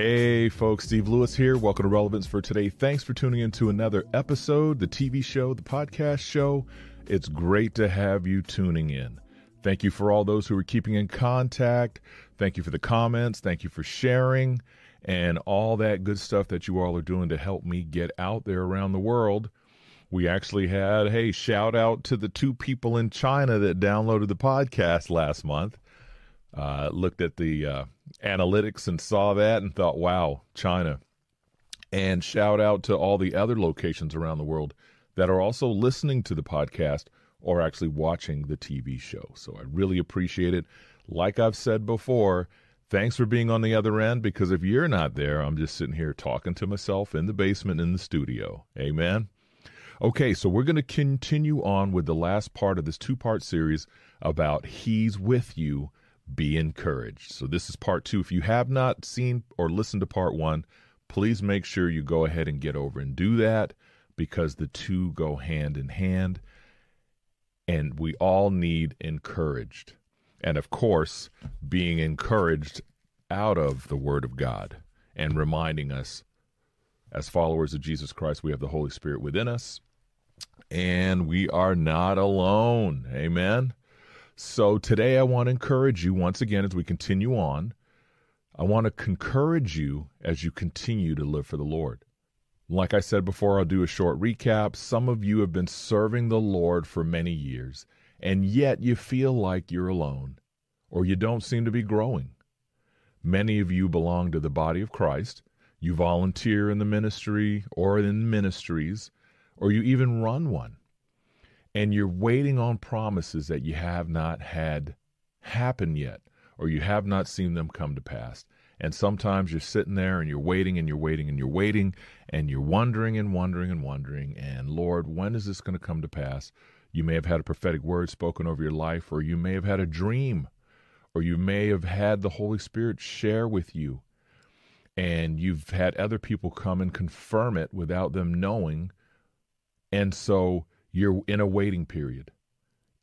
Hey, folks, Steve Lewis here. Welcome to Relevance for Today. Thanks for tuning in to another episode, the TV show, the podcast show. It's great to have you tuning in. Thank you for all those who are keeping in contact. Thank you for the comments. Thank you for sharing and all that good stuff that you all are doing to help me get out there around the world. We actually had, hey, shout out to the two people in China that downloaded the podcast last month. Uh, looked at the uh, analytics and saw that and thought, wow, China. And shout out to all the other locations around the world that are also listening to the podcast or actually watching the TV show. So I really appreciate it. Like I've said before, thanks for being on the other end because if you're not there, I'm just sitting here talking to myself in the basement in the studio. Amen. Okay, so we're going to continue on with the last part of this two part series about He's with you be encouraged. So, this is part two. If you have not seen or listened to part one, please make sure you go ahead and get over and do that because the two go hand in hand. And we all need encouraged. And of course, being encouraged out of the Word of God and reminding us, as followers of Jesus Christ, we have the Holy Spirit within us and we are not alone. Amen. So today I want to encourage you once again as we continue on. I want to encourage you as you continue to live for the Lord. Like I said before, I'll do a short recap. Some of you have been serving the Lord for many years, and yet you feel like you're alone or you don't seem to be growing. Many of you belong to the body of Christ. You volunteer in the ministry or in ministries, or you even run one and you're waiting on promises that you have not had happen yet, or you have not seen them come to pass. And sometimes you're sitting there and you're waiting and you're waiting and you're waiting and you're wondering and wondering and wondering. And Lord, when is this going to come to pass? You may have had a prophetic word spoken over your life, or you may have had a dream, or you may have had the Holy Spirit share with you. And you've had other people come and confirm it without them knowing. And so you're in a waiting period.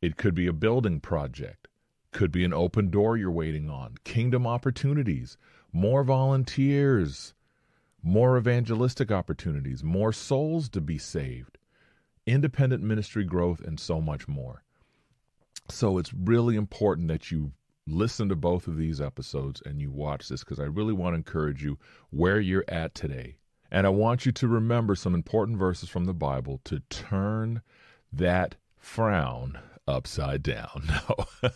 It could be a building project, could be an open door you're waiting on, kingdom opportunities, more volunteers, more evangelistic opportunities, more souls to be saved, independent ministry growth, and so much more. So it's really important that you listen to both of these episodes and you watch this because I really want to encourage you where you're at today. And I want you to remember some important verses from the Bible to turn that frown upside down. No.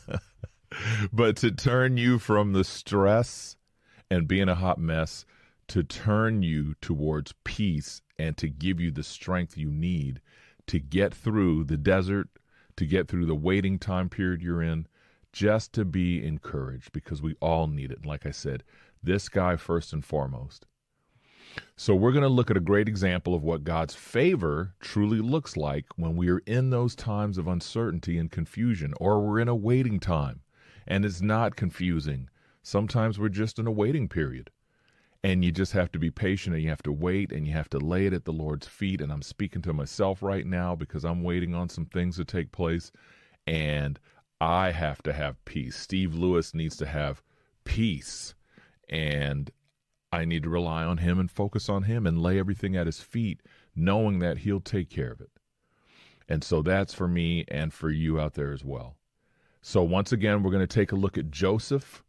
but to turn you from the stress and being a hot mess to turn you towards peace and to give you the strength you need to get through the desert, to get through the waiting time period you're in, just to be encouraged because we all need it. And like I said, this guy first and foremost so, we're going to look at a great example of what God's favor truly looks like when we are in those times of uncertainty and confusion, or we're in a waiting time and it's not confusing. Sometimes we're just in a waiting period. And you just have to be patient and you have to wait and you have to lay it at the Lord's feet. And I'm speaking to myself right now because I'm waiting on some things to take place. And I have to have peace. Steve Lewis needs to have peace. And I need to rely on Him and focus on Him and lay everything at His feet, knowing that He'll take care of it. And so that's for me and for you out there as well. So, once again, we're going to take a look at Joseph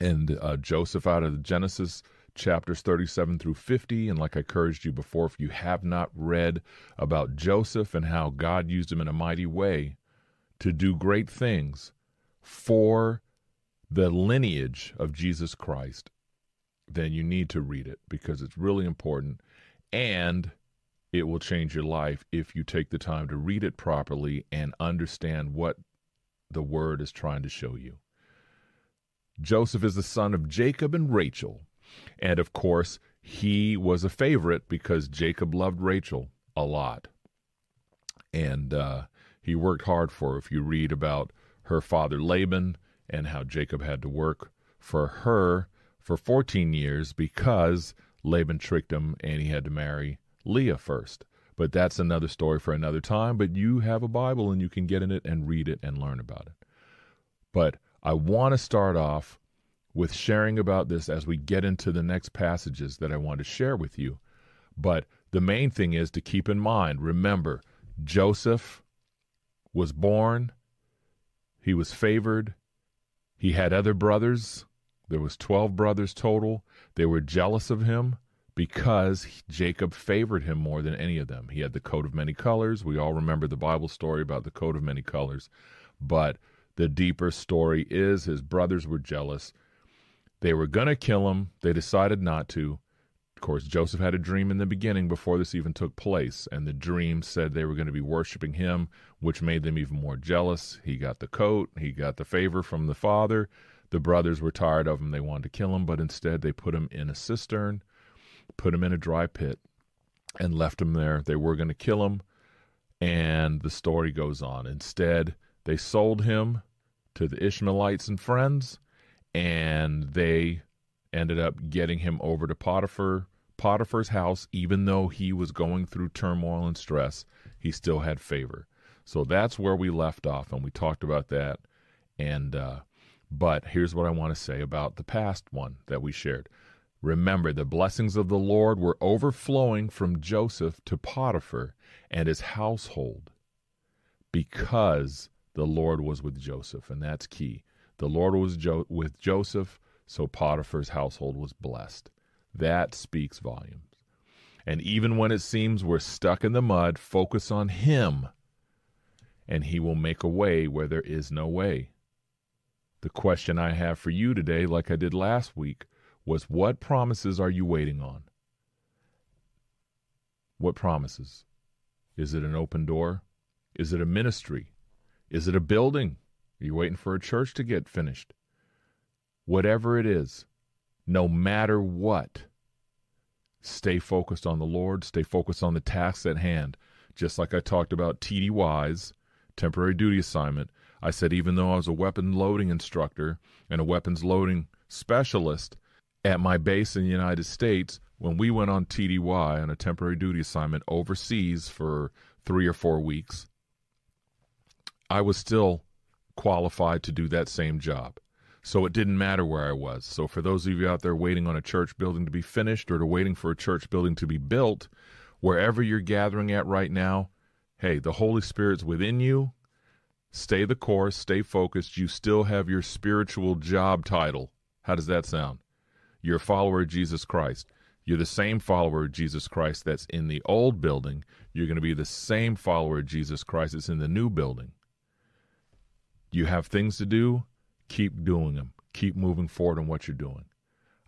and uh, Joseph out of Genesis chapters 37 through 50. And like I encouraged you before, if you have not read about Joseph and how God used him in a mighty way to do great things for the lineage of Jesus Christ, then you need to read it because it's really important and it will change your life if you take the time to read it properly and understand what the word is trying to show you. Joseph is the son of Jacob and Rachel. And of course, he was a favorite because Jacob loved Rachel a lot. And uh, he worked hard for her. If you read about her father Laban and how Jacob had to work for her for 14 years because Laban tricked him and he had to marry Leah first. But that's another story for another time. But you have a Bible and you can get in it and read it and learn about it. But I want to start off with sharing about this as we get into the next passages that I want to share with you. But the main thing is to keep in mind remember, Joseph was born, he was favored, he had other brothers. There was 12 brothers total. They were jealous of him because Jacob favored him more than any of them. He had the coat of many colors. We all remember the Bible story about the coat of many colors. But the deeper story is his brothers were jealous. They were going to kill him. They decided not to. Of course, Joseph had a dream in the beginning before this even took place, and the dream said they were going to be worshiping him, which made them even more jealous. He got the coat, he got the favor from the father. The brothers were tired of him. They wanted to kill him, but instead they put him in a cistern put him in a dry pit, and left him there. They were going to kill him, and the story goes on. Instead, they sold him to the Ishmaelites and friends, and they ended up getting him over to Potiphar, Potiphar's house, even though he was going through turmoil and stress, he still had favor. So that's where we left off, and we talked about that. And uh, but here's what I want to say about the past one that we shared. Remember, the blessings of the Lord were overflowing from Joseph to Potiphar and his household because the Lord was with Joseph, and that's key. The Lord was jo- with Joseph, so Potiphar's household was blessed. That speaks volumes. And even when it seems we're stuck in the mud, focus on Him, and He will make a way where there is no way. The question I have for you today, like I did last week, was what promises are you waiting on? What promises? Is it an open door? Is it a ministry? Is it a building? Are you waiting for a church to get finished? Whatever it is, no matter what, stay focused on the Lord, stay focused on the tasks at hand. Just like I talked about TDYs, temporary duty assignment, I said even though I was a weapon loading instructor and a weapons loading specialist, at my base in the United States, when we went on TDY on a temporary duty assignment overseas for three or four weeks, I was still qualified to do that same job. So it didn't matter where I was. So for those of you out there waiting on a church building to be finished or to waiting for a church building to be built, wherever you're gathering at right now, hey, the Holy Spirit's within you. Stay the course, stay focused. You still have your spiritual job title. How does that sound? You're a follower of Jesus Christ. You're the same follower of Jesus Christ that's in the old building. You're going to be the same follower of Jesus Christ that's in the new building. You have things to do, keep doing them. Keep moving forward on what you're doing.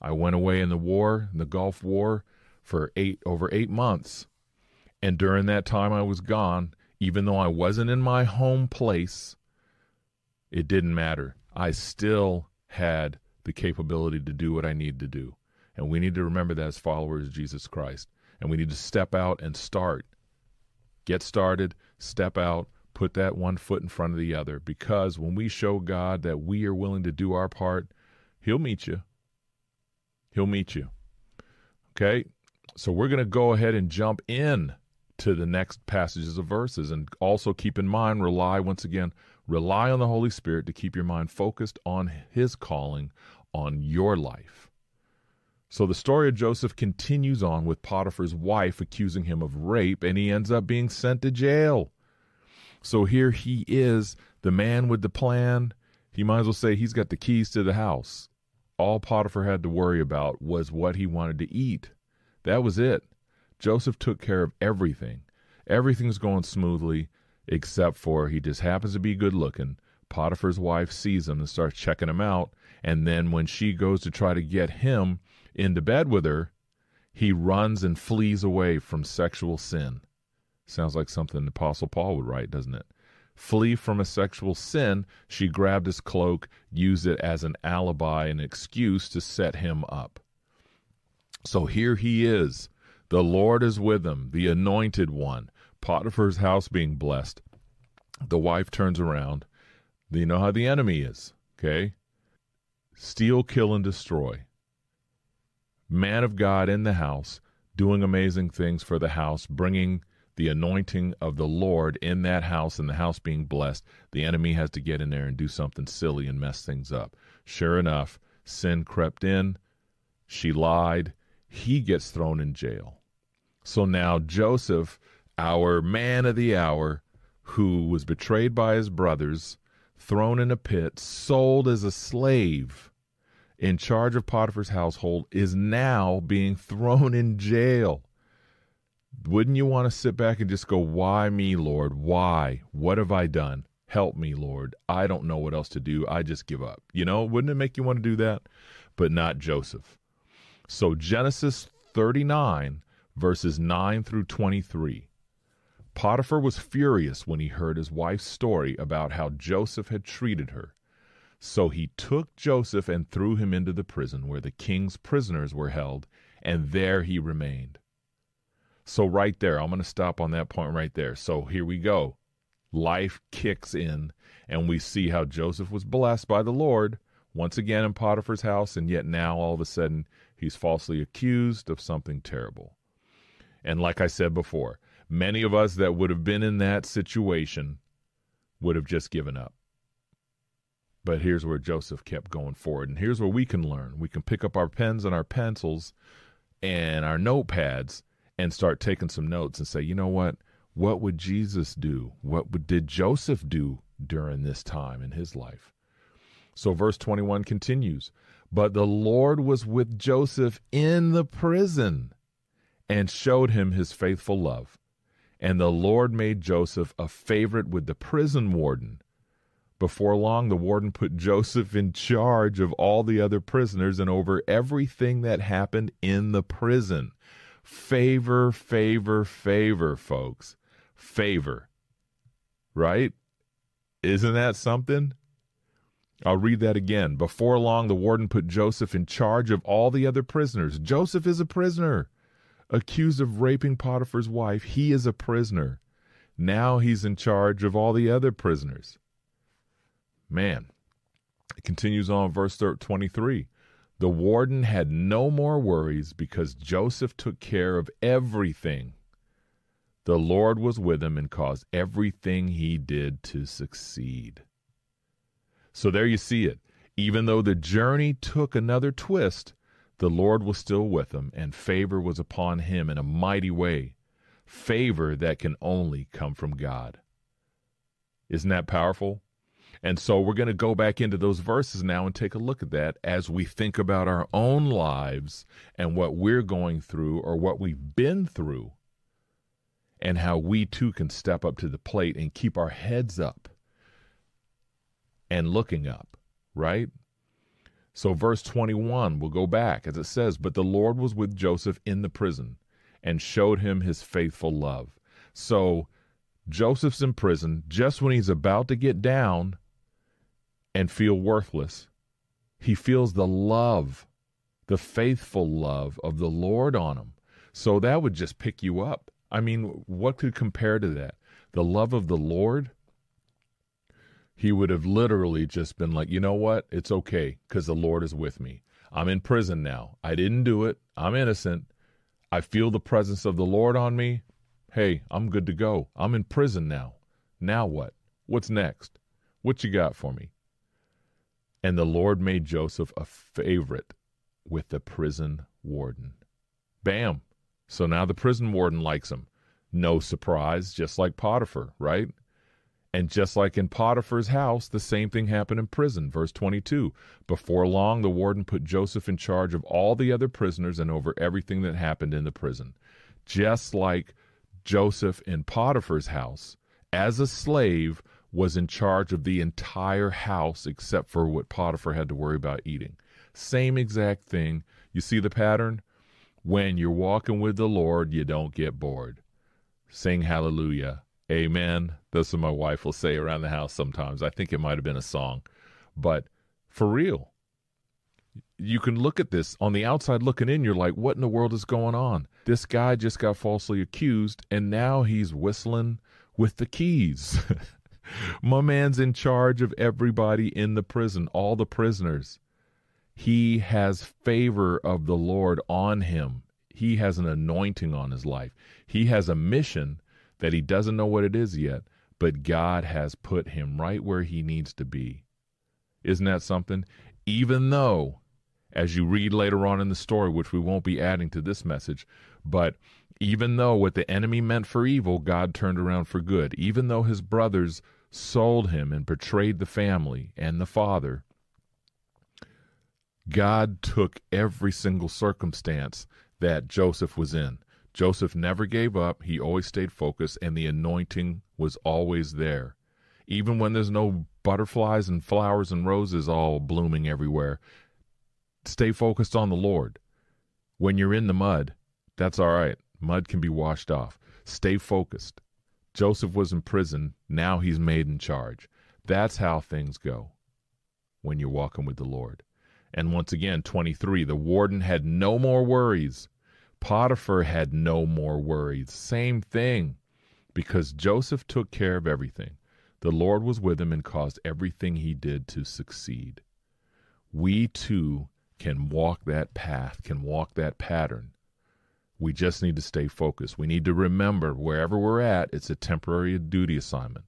I went away in the war, in the Gulf War, for eight over eight months. And during that time I was gone, even though I wasn't in my home place, it didn't matter. I still had the capability to do what I need to do. And we need to remember that as followers of Jesus Christ. And we need to step out and start. Get started, step out, put that one foot in front of the other. Because when we show God that we are willing to do our part, He'll meet you. He'll meet you. Okay? So we're going to go ahead and jump in to the next passages of verses. And also keep in mind, rely once again Rely on the Holy Spirit to keep your mind focused on His calling on your life. So the story of Joseph continues on with Potiphar's wife accusing him of rape, and he ends up being sent to jail. So here he is, the man with the plan. He might as well say he's got the keys to the house. All Potiphar had to worry about was what he wanted to eat. That was it. Joseph took care of everything. Everything's going smoothly except for he just happens to be good looking. Potiphar's wife sees him and starts checking him out. And then when she goes to try to get him into bed with her, he runs and flees away from sexual sin. Sounds like something the Apostle Paul would write, doesn't it? Flee from a sexual sin. She grabbed his cloak, used it as an alibi an excuse to set him up. So here he is. The Lord is with him, the anointed one. Potiphar's house being blessed. The wife turns around. You know how the enemy is, okay? Steal, kill, and destroy. Man of God in the house, doing amazing things for the house, bringing the anointing of the Lord in that house and the house being blessed. The enemy has to get in there and do something silly and mess things up. Sure enough, sin crept in. She lied. He gets thrown in jail. So now Joseph, our man of the hour, who was betrayed by his brothers, thrown in a pit, sold as a slave, in charge of Potiphar's household, is now being thrown in jail. Wouldn't you want to sit back and just go, Why me, Lord? Why? What have I done? Help me, Lord. I don't know what else to do. I just give up. You know, wouldn't it make you want to do that? But not Joseph. So Genesis 39 verses 9 through 23. Potiphar was furious when he heard his wife's story about how Joseph had treated her. So he took Joseph and threw him into the prison where the king's prisoners were held, and there he remained. So, right there, I'm going to stop on that point right there. So, here we go. Life kicks in, and we see how Joseph was blessed by the Lord once again in Potiphar's house, and yet now all of a sudden he's falsely accused of something terrible. And like I said before, many of us that would have been in that situation would have just given up. But here's where Joseph kept going forward. And here's where we can learn. We can pick up our pens and our pencils and our notepads and start taking some notes and say, you know what? What would Jesus do? What did Joseph do during this time in his life? So verse 21 continues, but the Lord was with Joseph in the prison and showed him his faithful love. And the Lord made Joseph a favorite with the prison warden. Before long, the warden put Joseph in charge of all the other prisoners and over everything that happened in the prison. Favor, favor, favor, folks. Favor. Right? Isn't that something? I'll read that again. Before long, the warden put Joseph in charge of all the other prisoners. Joseph is a prisoner accused of raping Potiphar's wife. He is a prisoner. Now he's in charge of all the other prisoners. Man, it continues on, verse 23. The warden had no more worries because Joseph took care of everything. The Lord was with him and caused everything he did to succeed. So there you see it. Even though the journey took another twist, the Lord was still with him, and favor was upon him in a mighty way. Favor that can only come from God. Isn't that powerful? And so we're going to go back into those verses now and take a look at that as we think about our own lives and what we're going through or what we've been through, and how we too can step up to the plate and keep our heads up and looking up, right? So, verse 21, we'll go back as it says, But the Lord was with Joseph in the prison and showed him his faithful love. So, Joseph's in prison just when he's about to get down and feel worthless. He feels the love, the faithful love of the Lord on him. So, that would just pick you up. I mean, what could compare to that? The love of the Lord he would have literally just been like, you know what? It's okay because the Lord is with me. I'm in prison now. I didn't do it. I'm innocent. I feel the presence of the Lord on me. Hey, I'm good to go. I'm in prison now. Now what? What's next? What you got for me? And the Lord made Joseph a favorite with the prison warden. Bam. So now the prison warden likes him. No surprise, just like Potiphar, right? And just like in Potiphar's house, the same thing happened in prison. Verse 22 Before long, the warden put Joseph in charge of all the other prisoners and over everything that happened in the prison. Just like Joseph in Potiphar's house, as a slave, was in charge of the entire house except for what Potiphar had to worry about eating. Same exact thing. You see the pattern? When you're walking with the Lord, you don't get bored. Sing hallelujah. Amen. That's what my wife will say around the house sometimes. I think it might have been a song. But for real, you can look at this on the outside looking in, you're like, what in the world is going on? This guy just got falsely accused, and now he's whistling with the keys. My man's in charge of everybody in the prison, all the prisoners. He has favor of the Lord on him. He has an anointing on his life. He has a mission that he doesn't know what it is yet, but God has put him right where he needs to be. Isn't that something? Even though, as you read later on in the story, which we won't be adding to this message, but even though what the enemy meant for evil, God turned around for good. Even though his brothers sold him and betrayed the family and the father, God took every single circumstance that Joseph was in. Joseph never gave up. He always stayed focused, and the anointing was always there. Even when there's no butterflies and flowers and roses all blooming everywhere, stay focused on the Lord. When you're in the mud, that's all right. Mud can be washed off. Stay focused. Joseph was in prison. Now he's made in charge. That's how things go when you're walking with the Lord. And once again, 23, the warden had no more worries. Potiphar had no more worries. Same thing, because Joseph took care of everything. The Lord was with him and caused everything he did to succeed. We too can walk that path, can walk that pattern. We just need to stay focused. We need to remember wherever we're at, it's a temporary duty assignment.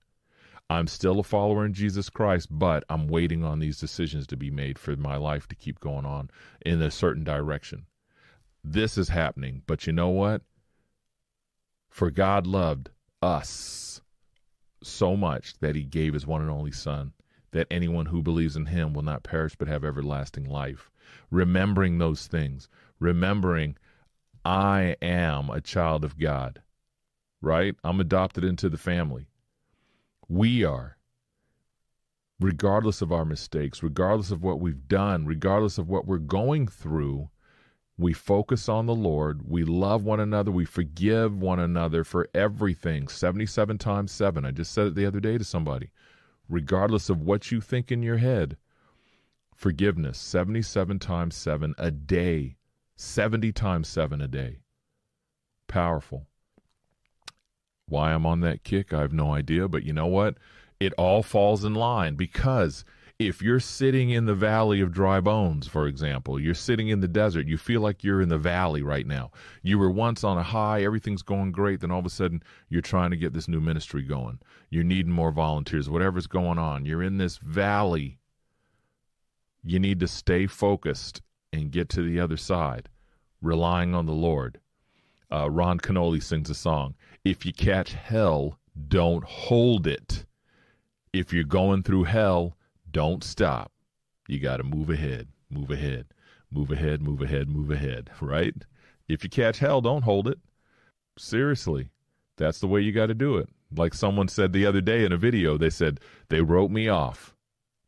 I'm still a follower in Jesus Christ, but I'm waiting on these decisions to be made for my life to keep going on in a certain direction. This is happening, but you know what? For God loved us so much that he gave his one and only Son, that anyone who believes in him will not perish but have everlasting life. Remembering those things, remembering I am a child of God, right? I'm adopted into the family. We are. Regardless of our mistakes, regardless of what we've done, regardless of what we're going through, we focus on the Lord. We love one another. We forgive one another for everything. 77 times 7. I just said it the other day to somebody. Regardless of what you think in your head, forgiveness 77 times 7 a day, 70 times 7 a day. Powerful. Why I'm on that kick, I have no idea. But you know what? It all falls in line because if you're sitting in the valley of dry bones, for example, you're sitting in the desert, you feel like you're in the valley right now. You were once on a high, everything's going great, then all of a sudden you're trying to get this new ministry going. You're needing more volunteers, whatever's going on. You're in this valley. You need to stay focused and get to the other side, relying on the Lord. Uh, Ron Kenoly sings a song. If you catch hell, don't hold it. If you're going through hell, don't stop. You got to move ahead, move ahead, move ahead, move ahead, move ahead, right? If you catch hell, don't hold it. Seriously, that's the way you got to do it. Like someone said the other day in a video, they said, they wrote me off.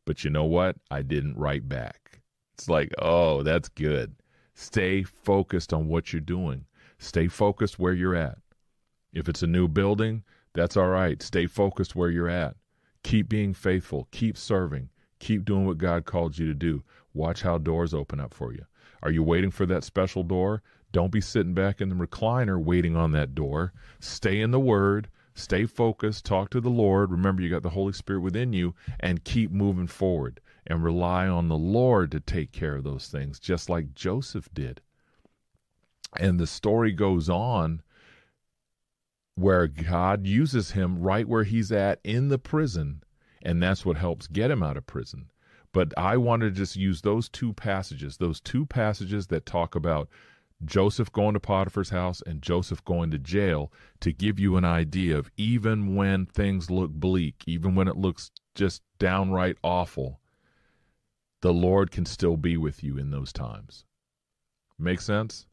But you know what? I didn't write back. It's like, oh, that's good. Stay focused on what you're doing. Stay focused where you're at. If it's a new building, that's all right. Stay focused where you're at. Keep being faithful. Keep serving. Keep doing what God called you to do. Watch how doors open up for you. Are you waiting for that special door? Don't be sitting back in the recliner waiting on that door. Stay in the Word. Stay focused. Talk to the Lord. Remember, you got the Holy Spirit within you and keep moving forward and rely on the Lord to take care of those things, just like Joseph did. And the story goes on where God uses him right where he's at in the prison, and that's what helps get him out of prison. But I want to just use those two passages, those two passages that talk about Joseph going to Potiphar's house and Joseph going to jail to give you an idea of even when things look bleak, even when it looks just downright awful, the Lord can still be with you in those times. Make sense?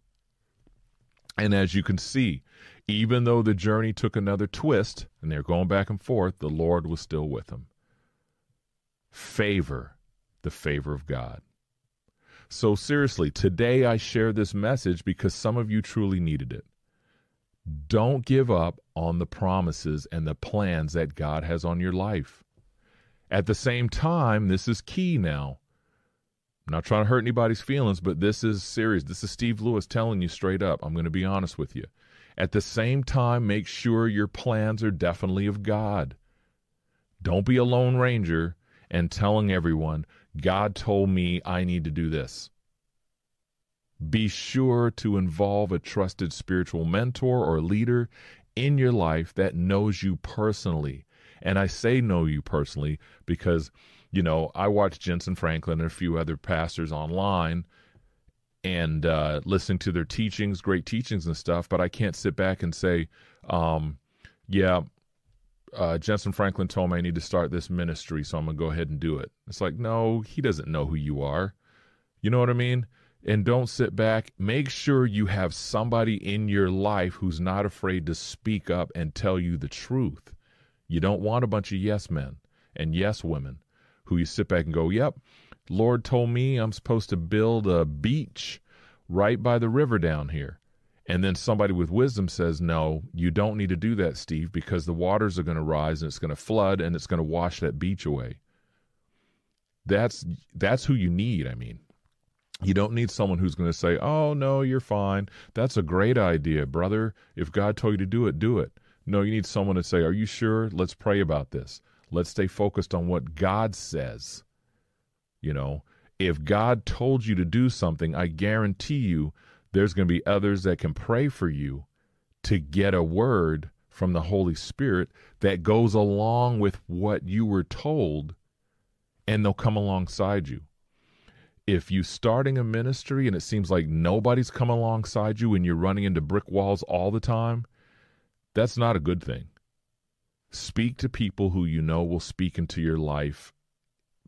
And as you can see, even though the journey took another twist and they're going back and forth, the Lord was still with them. Favor, the favor of God. So, seriously, today I share this message because some of you truly needed it. Don't give up on the promises and the plans that God has on your life. At the same time, this is key now. I'm not trying to hurt anybody's feelings, but this is serious. This is Steve Lewis telling you straight up. I'm going to be honest with you. At the same time, make sure your plans are definitely of God. Don't be a lone ranger and telling everyone, God told me I need to do this. Be sure to involve a trusted spiritual mentor or leader in your life that knows you personally. And I say know you personally because, you know, I watch Jentezen Franklin and a few other pastors online and uh, listening to their teachings, great teachings and stuff, but I can't sit back and say, um, yeah, uh, Jentezen Franklin told me I need to start this ministry, so I'm going to go ahead and do it. It's like, no, he doesn't know who you are. You know what I mean? And don't sit back. Make sure you have somebody in your life who's not afraid to speak up and tell you the truth. You don't want a bunch of yes men and yes women who you sit back and go, yep, Lord told me I'm supposed to build a beach right by the river down here. And then somebody with wisdom says, no, you don't need to do that, Steve, because the waters are going to rise and it's going to flood and it's going to wash that beach away. That's that's who you need, I mean. You don't need someone who's going to say, "Oh no, you're fine. That's a great idea, brother. If God told you to do it, do it." No, you need someone to say, "Are you sure? Let's pray about this. Let's stay focused on what God says." You know, if God told you to do something, I guarantee you there's going to be others that can pray for you to get a word from the Holy Spirit that goes along with what you were told, and they'll come alongside you if you're starting a ministry and it seems like nobody's come alongside you and you're running into brick walls all the time, that's not a good thing. Speak to people who you know will speak into your life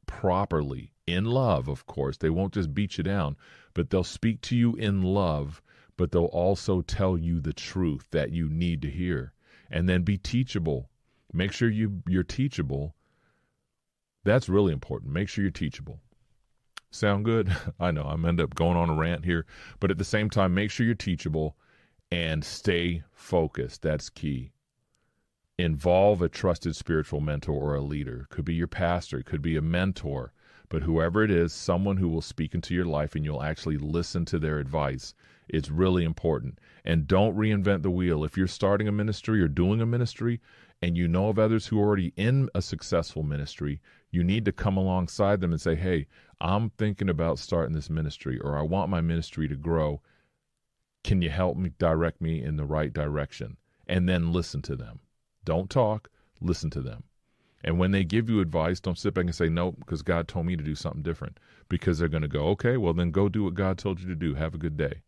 properly, in love, of course. They won't just beat you down, but they'll speak to you in love, but they'll also tell you the truth that you need to hear. And then be teachable. Make sure you, you're teachable. That's really important. Make sure you're teachable. Sound good? I know I'm end up going on a rant here, but at the same time, make sure you're teachable and stay focused. That's key. Involve a trusted spiritual mentor or a leader. Could be your pastor, could be a mentor, but whoever it is, someone who will speak into your life and you'll actually listen to their advice. It's really important. And don't reinvent the wheel. If you're starting a ministry or doing a ministry and you know of others who are already in a successful ministry, you need to come alongside them and say, hey, I'm thinking about starting this ministry or I want my ministry to grow. Can you help me direct me in the right direction? And then listen to them. Don't talk, listen to them. And when they give you advice, don't sit back and say, nope, because God told me to do something different. Because they're going to go, okay, well, then go do what God told you to do. Have a good day.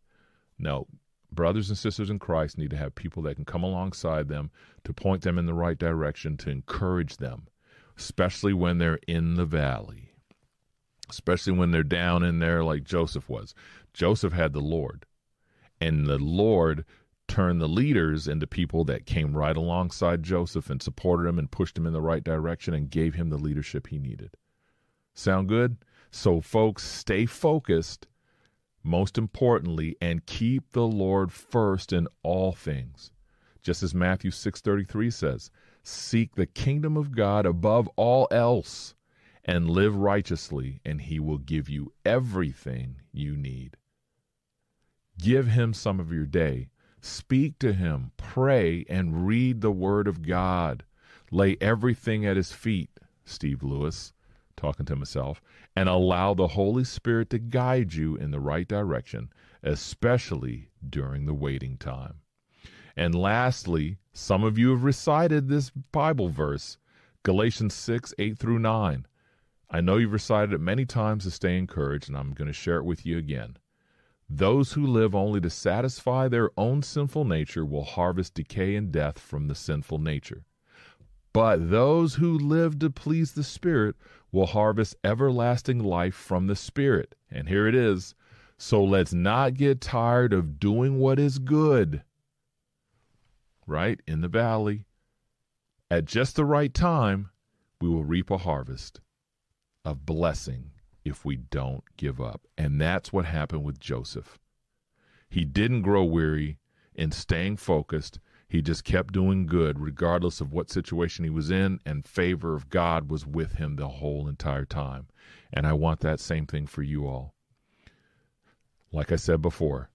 No, brothers and sisters in Christ need to have people that can come alongside them to point them in the right direction, to encourage them especially when they're in the valley, especially when they're down in there like Joseph was. Joseph had the Lord, and the Lord turned the leaders into people that came right alongside Joseph and supported him and pushed him in the right direction and gave him the leadership he needed. Sound good? So, folks, stay focused, most importantly, and keep the Lord first in all things. Just as Matthew 6:33 says, Seek the kingdom of God above all else and live righteously, and he will give you everything you need. Give him some of your day. Speak to him, pray, and read the word of God. Lay everything at his feet, Steve Lewis, talking to himself, and allow the Holy Spirit to guide you in the right direction, especially during the waiting time. And lastly, some of you have recited this Bible verse, Galatians 6 8 through 9. I know you've recited it many times to stay encouraged, and I'm going to share it with you again. Those who live only to satisfy their own sinful nature will harvest decay and death from the sinful nature. But those who live to please the Spirit will harvest everlasting life from the Spirit. And here it is. So let's not get tired of doing what is good right in the valley, at just the right time, we will reap a harvest of blessing if we don't give up. And that's what happened with Joseph. He didn't grow weary in staying focused. He just kept doing good regardless of what situation he was in, and favor of God was with him the whole entire time. And I want that same thing for you all. Like I said before,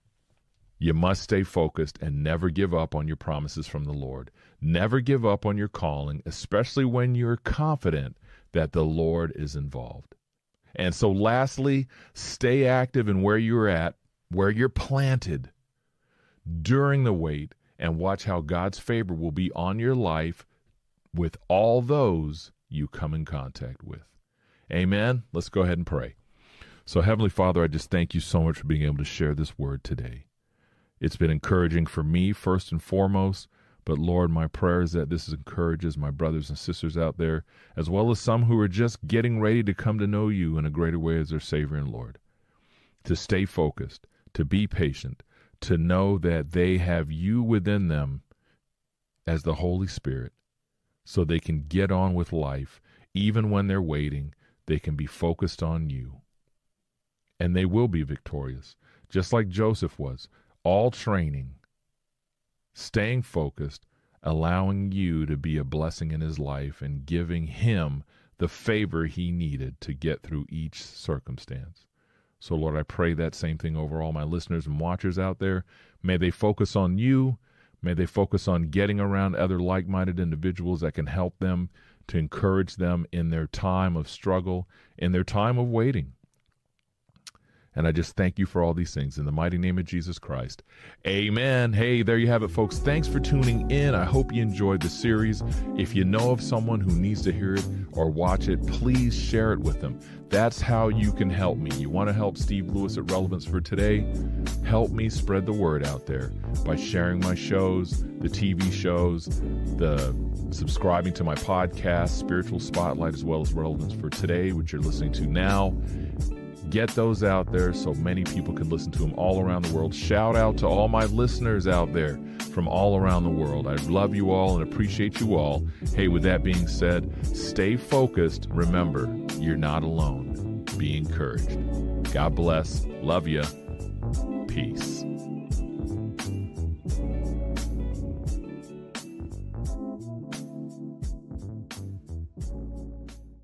you must stay focused and never give up on your promises from the Lord. Never give up on your calling, especially when you're confident that the Lord is involved. And so, lastly, stay active in where you're at, where you're planted during the wait, and watch how God's favor will be on your life with all those you come in contact with. Amen. Let's go ahead and pray. So, Heavenly Father, I just thank you so much for being able to share this word today. It's been encouraging for me, first and foremost. But Lord, my prayer is that this encourages my brothers and sisters out there, as well as some who are just getting ready to come to know you in a greater way as their Savior and Lord. To stay focused, to be patient, to know that they have you within them as the Holy Spirit, so they can get on with life. Even when they're waiting, they can be focused on you. And they will be victorious, just like Joseph was all training, staying focused, allowing you to be a blessing in his life and giving him the favor he needed to get through each circumstance. So, Lord, I pray that same thing over all my listeners and watchers out there. May they focus on you. May they focus on getting around other like minded individuals that can help them to encourage them in their time of struggle, in their time of waiting. And I just thank you for all these things in the mighty name of Jesus Christ. Amen. Hey, there you have it, folks. Thanks for tuning in. I hope you enjoyed the series. If you know of someone who needs to hear it or watch it, please share it with them. That's how you can help me. You want to help Steve Lewis at Relevance for Today? Help me spread the word out there by sharing my shows, the TV shows, the subscribing to my podcast, Spiritual Spotlight, as well as Relevance for Today, which you're listening to now get those out there so many people can listen to them all around the world. Shout out to all my listeners out there from all around the world. I love you all and appreciate you all. Hey, with that being said, stay focused. Remember, you're not alone. Be encouraged. God bless. Love you. Peace.